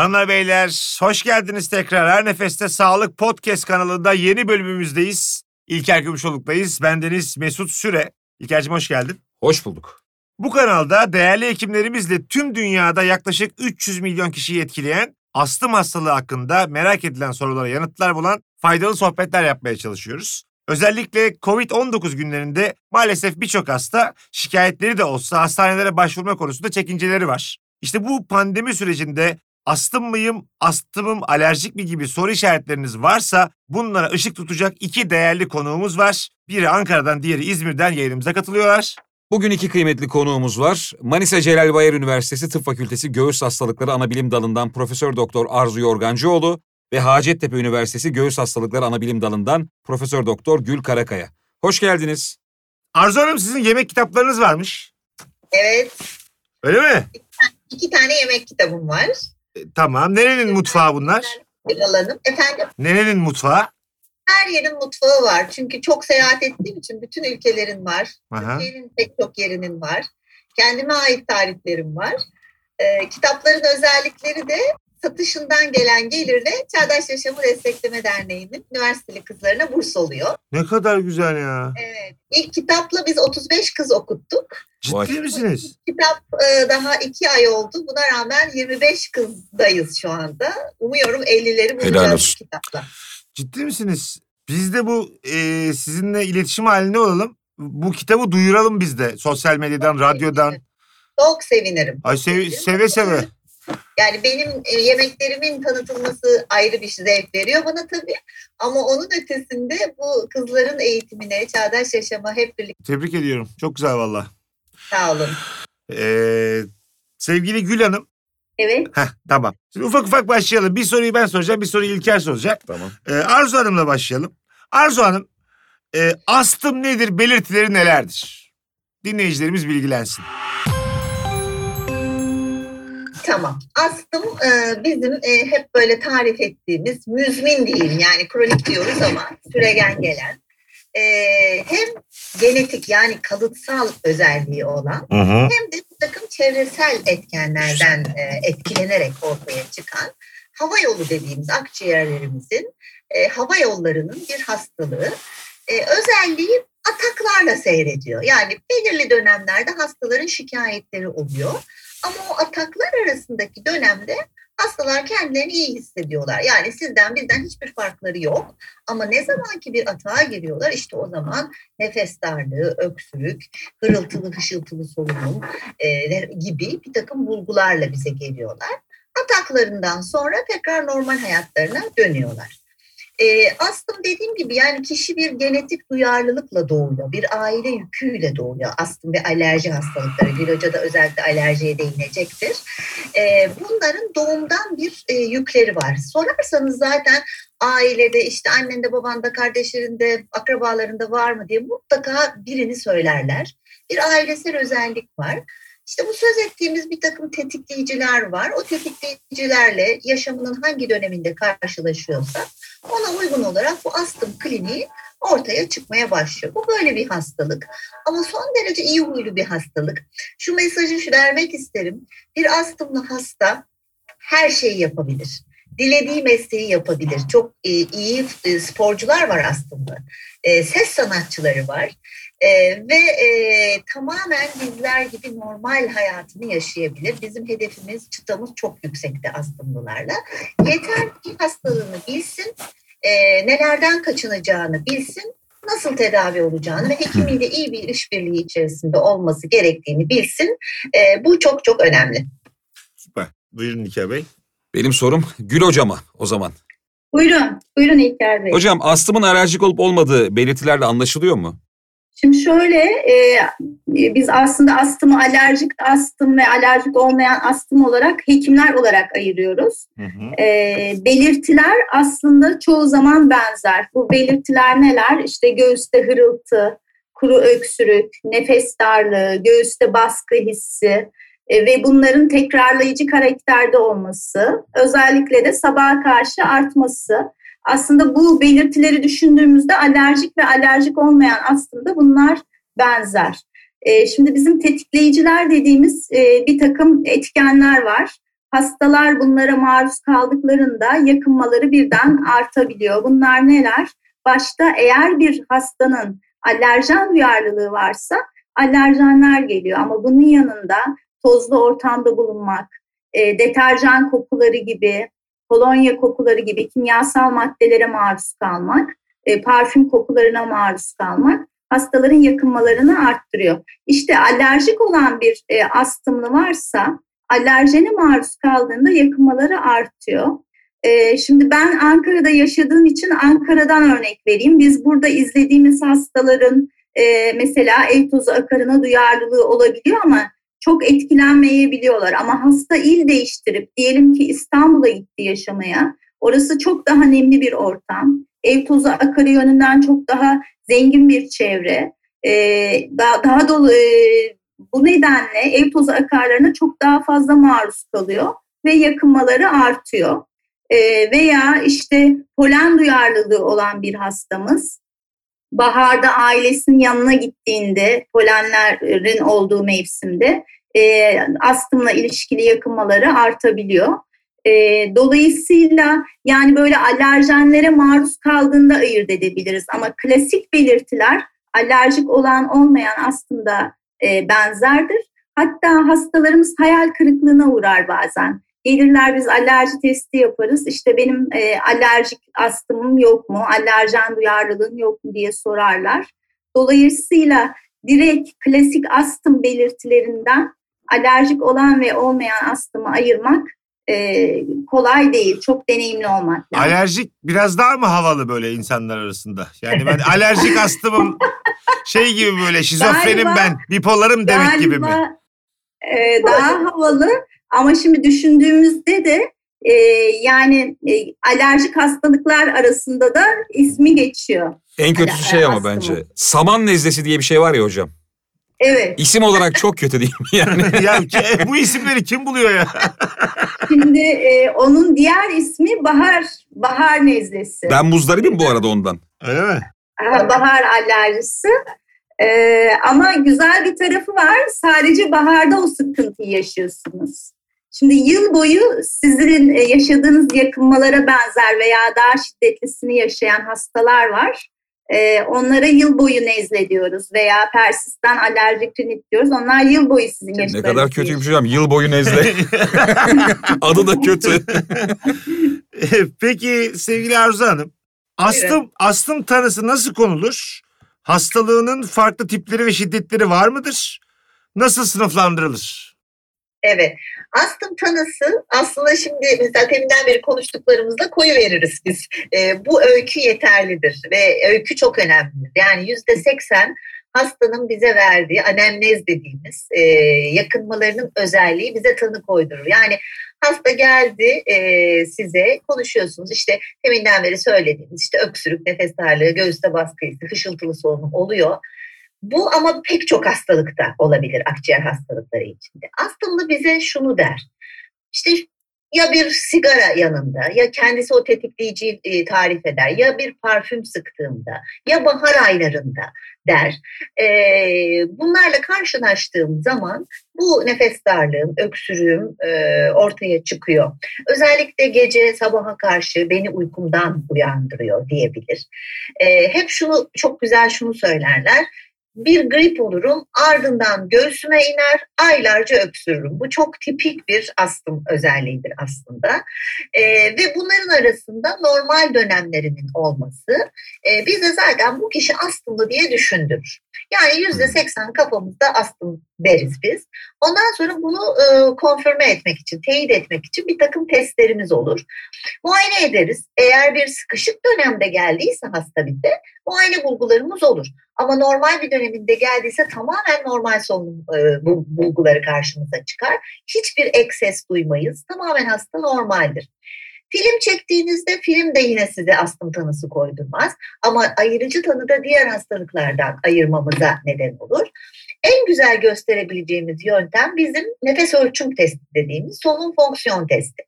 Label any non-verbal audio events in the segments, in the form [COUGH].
Hanımlar beyler hoş geldiniz tekrar. Her Nefeste Sağlık Podcast kanalında yeni bölümümüzdeyiz. İlker Gümüşoluk'tayız. Bendeniz Mesut Süre. İlker'cim hoş geldin. Hoş bulduk. Bu kanalda değerli hekimlerimizle tüm dünyada yaklaşık 300 milyon kişiyi etkileyen astım hastalığı hakkında merak edilen sorulara yanıtlar bulan faydalı sohbetler yapmaya çalışıyoruz. Özellikle Covid-19 günlerinde maalesef birçok hasta şikayetleri de olsa hastanelere başvurma konusunda çekinceleri var. İşte bu pandemi sürecinde astım mıyım, astımım alerjik mi gibi soru işaretleriniz varsa bunlara ışık tutacak iki değerli konuğumuz var. Biri Ankara'dan, diğeri İzmir'den yayınımıza katılıyorlar. Bugün iki kıymetli konuğumuz var. Manisa Celal Bayar Üniversitesi Tıp Fakültesi Göğüs Hastalıkları Anabilim Dalı'ndan Profesör Doktor Arzu Yorgancıoğlu ve Hacettepe Üniversitesi Göğüs Hastalıkları Anabilim Dalı'ndan Profesör Doktor Gül Karakaya. Hoş geldiniz. Arzu Hanım sizin yemek kitaplarınız varmış. Evet. Öyle mi? İki tane yemek kitabım var. E, tamam. Nerenin mutfağı bunlar? Bir alanım. Efendim Nerenin mutfağı? her yerin mutfağı var. Çünkü çok seyahat ettiğim için bütün ülkelerin var. Aha. Türkiye'nin pek çok yerinin var. Kendime ait tariflerim var. Ee, kitapların özellikleri de satışından gelen gelirle Çağdaş Yaşamı Destekleme Derneği'nin üniversiteli kızlarına burs oluyor. Ne kadar güzel ya. Evet. İlk kitapla biz 35 kız okuttuk. Ciddi Vay. misiniz? Kitap e, daha iki ay oldu. Buna rağmen 25 kızdayız şu anda. Umuyorum 50'leri bulacağız kitapla. Ciddi misiniz? Biz de bu e, sizinle iletişim halinde olalım. Bu kitabı duyuralım biz de. Sosyal medyadan, radyodan. Çok sevinirim. Ay sev- seve seve. Yani benim e, yemeklerimin tanıtılması ayrı bir zevk veriyor bana tabii. Ama onun ötesinde bu kızların eğitimine, çağdaş yaşama hep birlikte Tebrik ediyorum. Çok güzel valla. sağ olun. Ee, sevgili Gül Hanım. Evet. Heh, tamam. Şimdi ufak ufak başlayalım. Bir soruyu ben soracağım, bir soruyu İlker soracak. Tamam. Ee, Arzu Hanım'la başlayalım. Arzu Hanım, e, astım nedir, belirtileri nelerdir? Dinleyicilerimiz bilgilensin. Tamam. Astım e, bizim e, hep böyle tarif ettiğimiz müzmin diyeyim yani kronik diyoruz ama süregen gelen e, hem genetik yani kalıtsal özelliği olan Hı hı. hem de bir takım çevresel etkenlerden e, etkilenerek ortaya çıkan hava yolu dediğimiz akciğerlerimizin e, hava yollarının bir hastalığı. E, özelliği ataklarla seyrediyor. Yani belirli dönemlerde hastaların şikayetleri oluyor. Ama o ataklar arasındaki dönemde hastalar kendilerini iyi hissediyorlar. Yani sizden bizden hiçbir farkları yok. Ama ne zaman ki bir atağa giriyorlar işte o zaman nefes darlığı, öksürük, hırıltılı hışıltılı solunum e, gibi bir takım bulgularla bize geliyorlar. Ataklarından sonra tekrar normal hayatlarına dönüyorlar. E, astım dediğim gibi yani kişi bir genetik duyarlılıkla doğuyor. Bir aile yüküyle doğuyor. Astım ve alerji hastalıkları. Gül Hoca da özellikle alerjiye değinecektir. E, bunların doğumdan bir e, yükleri var. Sorarsanız zaten ailede işte annende, babanda, kardeşlerinde, akrabalarında var mı diye mutlaka birini söylerler. Bir ailesel özellik var. İşte bu söz ettiğimiz bir takım tetikleyiciler var. O tetikleyicilerle yaşamının hangi döneminde karşılaşıyorsa ona uygun olarak bu astım kliniği ortaya çıkmaya başlıyor. Bu böyle bir hastalık. Ama son derece iyi huylu bir hastalık. Şu mesajı şu vermek isterim. Bir astımlı hasta her şeyi yapabilir. Dilediği mesleği yapabilir. Çok e, iyi e, sporcular var astımlı. E, ses sanatçıları var. E, ve e, tamamen bizler gibi normal hayatını yaşayabilir. Bizim hedefimiz, çıtamız çok yüksekte astımlılarla. Yeter ki hastalığını bilsin, e, nelerden kaçınacağını bilsin, nasıl tedavi olacağını ve hekimiyle iyi bir işbirliği içerisinde olması gerektiğini bilsin. E, bu çok çok önemli. Süper. Buyurun İlker Bey. Benim sorum Gül hocama o zaman. Buyurun, buyurun İlker Bey. Hocam astımın alerjik olup olmadığı belirtilerle anlaşılıyor mu? Şimdi şöyle, e, biz aslında astımı alerjik astım ve alerjik olmayan astım olarak hekimler olarak ayırıyoruz. Hı hı. E, belirtiler aslında çoğu zaman benzer. Bu belirtiler neler? İşte göğüste hırıltı, kuru öksürük, nefes darlığı, göğüste baskı hissi e, ve bunların tekrarlayıcı karakterde olması, özellikle de sabaha karşı artması. Aslında bu belirtileri düşündüğümüzde alerjik ve alerjik olmayan aslında bunlar benzer. E, şimdi bizim tetikleyiciler dediğimiz e, bir takım etkenler var. hastalar bunlara maruz kaldıklarında yakınmaları birden artabiliyor. Bunlar neler? Başta eğer bir hastanın alerjen duyarlılığı varsa alerjenler geliyor ama bunun yanında tozlu ortamda bulunmak, e, deterjan kokuları gibi, kolonya kokuları gibi kimyasal maddelere maruz kalmak, e, parfüm kokularına maruz kalmak hastaların yakınmalarını arttırıyor. İşte alerjik olan bir e, astımlı varsa alerjene maruz kaldığında yakınmaları artıyor. E, şimdi ben Ankara'da yaşadığım için Ankara'dan örnek vereyim. Biz burada izlediğimiz hastaların e, mesela ev tozu akarına duyarlılığı olabiliyor ama çok etkilenmeyebiliyorlar. Ama hasta il değiştirip diyelim ki İstanbul'a gitti yaşamaya. Orası çok daha nemli bir ortam. Ev tozu akarı yönünden çok daha zengin bir çevre. E, daha, daha dolu e, bu nedenle ev tozu akarlarına çok daha fazla maruz kalıyor ve yakınmaları artıyor. E, veya işte polen duyarlılığı olan bir hastamız baharda ailesinin yanına gittiğinde polenlerin olduğu mevsimde e, astımla ilişkili yakınmaları artabiliyor. E, dolayısıyla yani böyle alerjenlere maruz kaldığında ayırt edebiliriz. Ama klasik belirtiler alerjik olan olmayan aslında e, benzerdir. Hatta hastalarımız hayal kırıklığına uğrar bazen. Gelirler biz alerji testi yaparız. İşte benim e, alerjik astımım yok mu, alerjen duyarlılığım yok mu diye sorarlar. Dolayısıyla direkt klasik astım belirtilerinden alerjik olan ve olmayan astımı ayırmak e, kolay değil. Çok deneyimli olmak lazım. Alerjik biraz daha mı havalı böyle insanlar arasında? Yani ben [LAUGHS] alerjik astımım şey gibi böyle şizofrenim galiba, ben, bipolarım demek galiba, gibi mi? E, daha havalı ama şimdi düşündüğümüzde de e, yani e, alerjik hastalıklar arasında da ismi geçiyor. En kötüsü şey ama bence saman nezlesi diye bir şey var ya hocam. Evet. İsim olarak çok kötü değil mi yani? [LAUGHS] ya bu isimleri kim buluyor ya? [LAUGHS] Şimdi e, onun diğer ismi bahar bahar nezlesi. Ben muzdaribim bu arada ondan. Öyle mi? bahar alerjisi. Ee, ama güzel bir tarafı var. Sadece baharda o sıkıntıyı yaşıyorsunuz. Şimdi yıl boyu sizin e, yaşadığınız yakınmalara benzer veya daha şiddetlisini yaşayan hastalar var. Ee, onlara yıl boyu nezle diyoruz veya persistan alerjik rinit diyoruz. Onlar yıl boyu sizin yaşadığınız. Ne kadar kötüymüş hocam. Yıl boyu nezle. [LAUGHS] [LAUGHS] Adı da kötü. [LAUGHS] Peki sevgili Arzu Hanım. Astım, astım tanısı nasıl konulur? Hastalığının farklı tipleri ve şiddetleri var mıdır? Nasıl sınıflandırılır? Evet. Astım tanısı aslında şimdi mesela teminden beri konuştuklarımızda koyu veririz biz. E, bu öykü yeterlidir ve öykü çok önemlidir. Yani yüzde seksen hastanın bize verdiği anemnez dediğimiz e, yakınmalarının özelliği bize tanı koydurur. Yani hasta geldi e, size konuşuyorsunuz işte teminden beri söylediğiniz işte öksürük, nefes darlığı, göğüste baskı hissi, hışıltılı solunum oluyor. Bu ama pek çok hastalıkta olabilir akciğer hastalıkları içinde. Aslında bize şunu der. İşte ya bir sigara yanında ya kendisi o tetikleyiciyi e, tarif eder ya bir parfüm sıktığımda ya bahar aylarında der. E, bunlarla karşılaştığım zaman bu nefes darlığım, öksürüğüm e, ortaya çıkıyor. Özellikle gece sabaha karşı beni uykumdan uyandırıyor diyebilir. E, hep şunu çok güzel şunu söylerler bir grip olurum ardından göğsüme iner aylarca öksürürüm. Bu çok tipik bir astım özelliğidir aslında. E, ve bunların arasında normal dönemlerinin olması e, bize zaten bu kişi astımlı diye düşündürür. Yani yüzde seksen kafamızda astım deriz biz. Ondan sonra bunu e, konfirme etmek için, teyit etmek için bir takım testlerimiz olur. Muayene ederiz. Eğer bir sıkışık dönemde geldiyse hasta bize muayene bulgularımız olur. Ama normal bir döneminde geldiyse tamamen normal solunum e, bulguları karşımıza çıkar. Hiçbir ekses duymayız. Tamamen hasta normaldir. Film çektiğinizde film de yine size astım tanısı koydurmaz. Ama ayırıcı tanı da diğer hastalıklardan ayırmamıza neden olur. En güzel gösterebileceğimiz yöntem bizim nefes ölçüm testi dediğimiz solunum fonksiyon testi.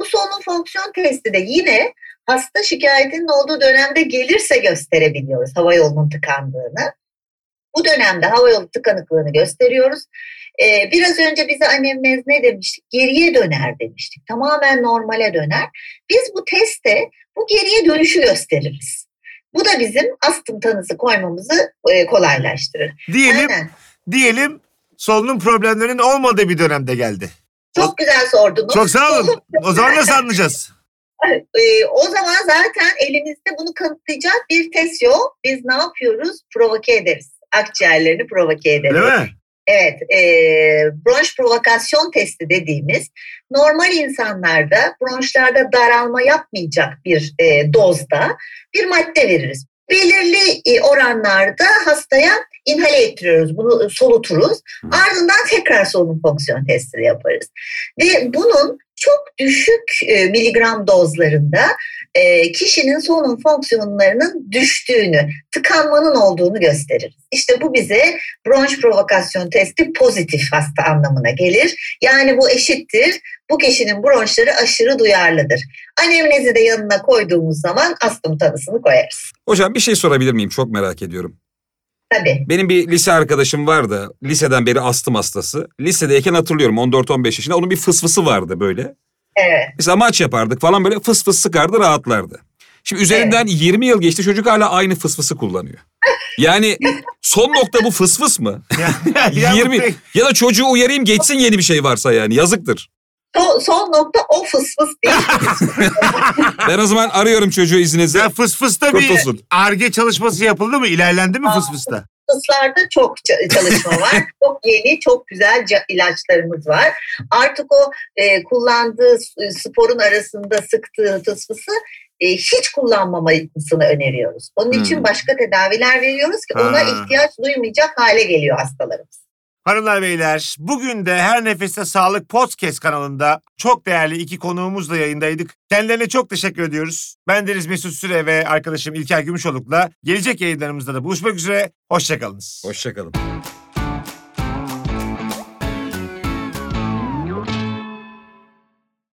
Bu solunum fonksiyon testi de yine hasta şikayetinin olduğu dönemde gelirse gösterebiliyoruz hava yolunun tıkandığını. Bu dönemde hava yolu tıkanıklığını gösteriyoruz. Ee, biraz önce bize annemiz ne demiştik? Geriye döner demiştik. Tamamen normale döner. Biz bu teste bu geriye dönüşü gösteririz. Bu da bizim astım tanısı koymamızı e, kolaylaştırır. Diyelim, Aynen. diyelim solunum problemlerinin olmadığı bir dönemde geldi. Çok güzel sordunuz. Çok sağ olun. O zaman nasıl anlayacağız? Ee, o zaman zaten elimizde bunu kanıtlayacak bir test yok. Biz ne yapıyoruz? Provoke ederiz. Akciğerlerini provoke ederiz. Değil mi? Evet, e, bronş provokasyon testi dediğimiz normal insanlarda bronşlarda daralma yapmayacak bir e, dozda bir madde veririz. Belirli e, oranlarda hastaya inhale ettiriyoruz, bunu soluturuz. Ardından tekrar solunum fonksiyon testi yaparız. Ve bunun çok düşük e, miligram dozlarında e, kişinin solunum fonksiyonlarının düştüğünü, tıkanmanın olduğunu gösterir. İşte bu bize bronş provokasyon testi pozitif hasta anlamına gelir. Yani bu eşittir. Bu kişinin bronşları aşırı duyarlıdır. Anemnezi de yanına koyduğumuz zaman astım tanısını koyarız. Hocam bir şey sorabilir miyim? Çok merak ediyorum. Tabii. Benim bir lise arkadaşım vardı. Liseden beri astım hastası. Lisedeyken hatırlıyorum 14-15 yaşında. Onun bir fısfısı vardı böyle. Evet. Mesela maç yapardık falan böyle fıs fıs sıkardı rahatlardı. Şimdi üzerinden 20 yıl geçti çocuk hala aynı fısfısı kullanıyor. Yani son nokta bu fısfıs mı? Ya bu 20 tek- ya da çocuğu uyarayım geçsin yeni bir şey varsa yani yazıktır. Son, son nokta o fıs fıs değil. [LAUGHS] Ben o zaman arıyorum çocuğu izninizle. Ya fısfısta bir Kurtulsun. arge çalışması yapıldı mı? İlerlendi mi fısfısta? Fıslarda çok çalışma var. [LAUGHS] çok yeni, çok güzel ilaçlarımız var. Artık o e, kullandığı s- sporun arasında sıktığı fısfısı e, hiç kullanmamasını öneriyoruz. Onun için Hmm. başka tedaviler veriyoruz ki ona ihtiyaç duymayacak hale geliyor hastalarımız. Hanımlar beyler bugün de Her Nefeste Sağlık Podcast kanalında çok değerli iki konuğumuzla yayındaydık. Kendilerine çok teşekkür ediyoruz. Ben Deniz Mesut Süre ve arkadaşım İlker Gümüşoluk'la gelecek yayınlarımızda da buluşmak üzere. Hoşçakalınız. Hoşçakalın.